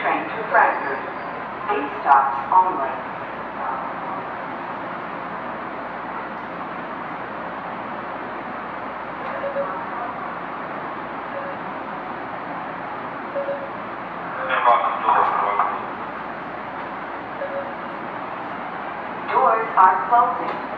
train to Frankfurt. Eight stops only. Doors are closing.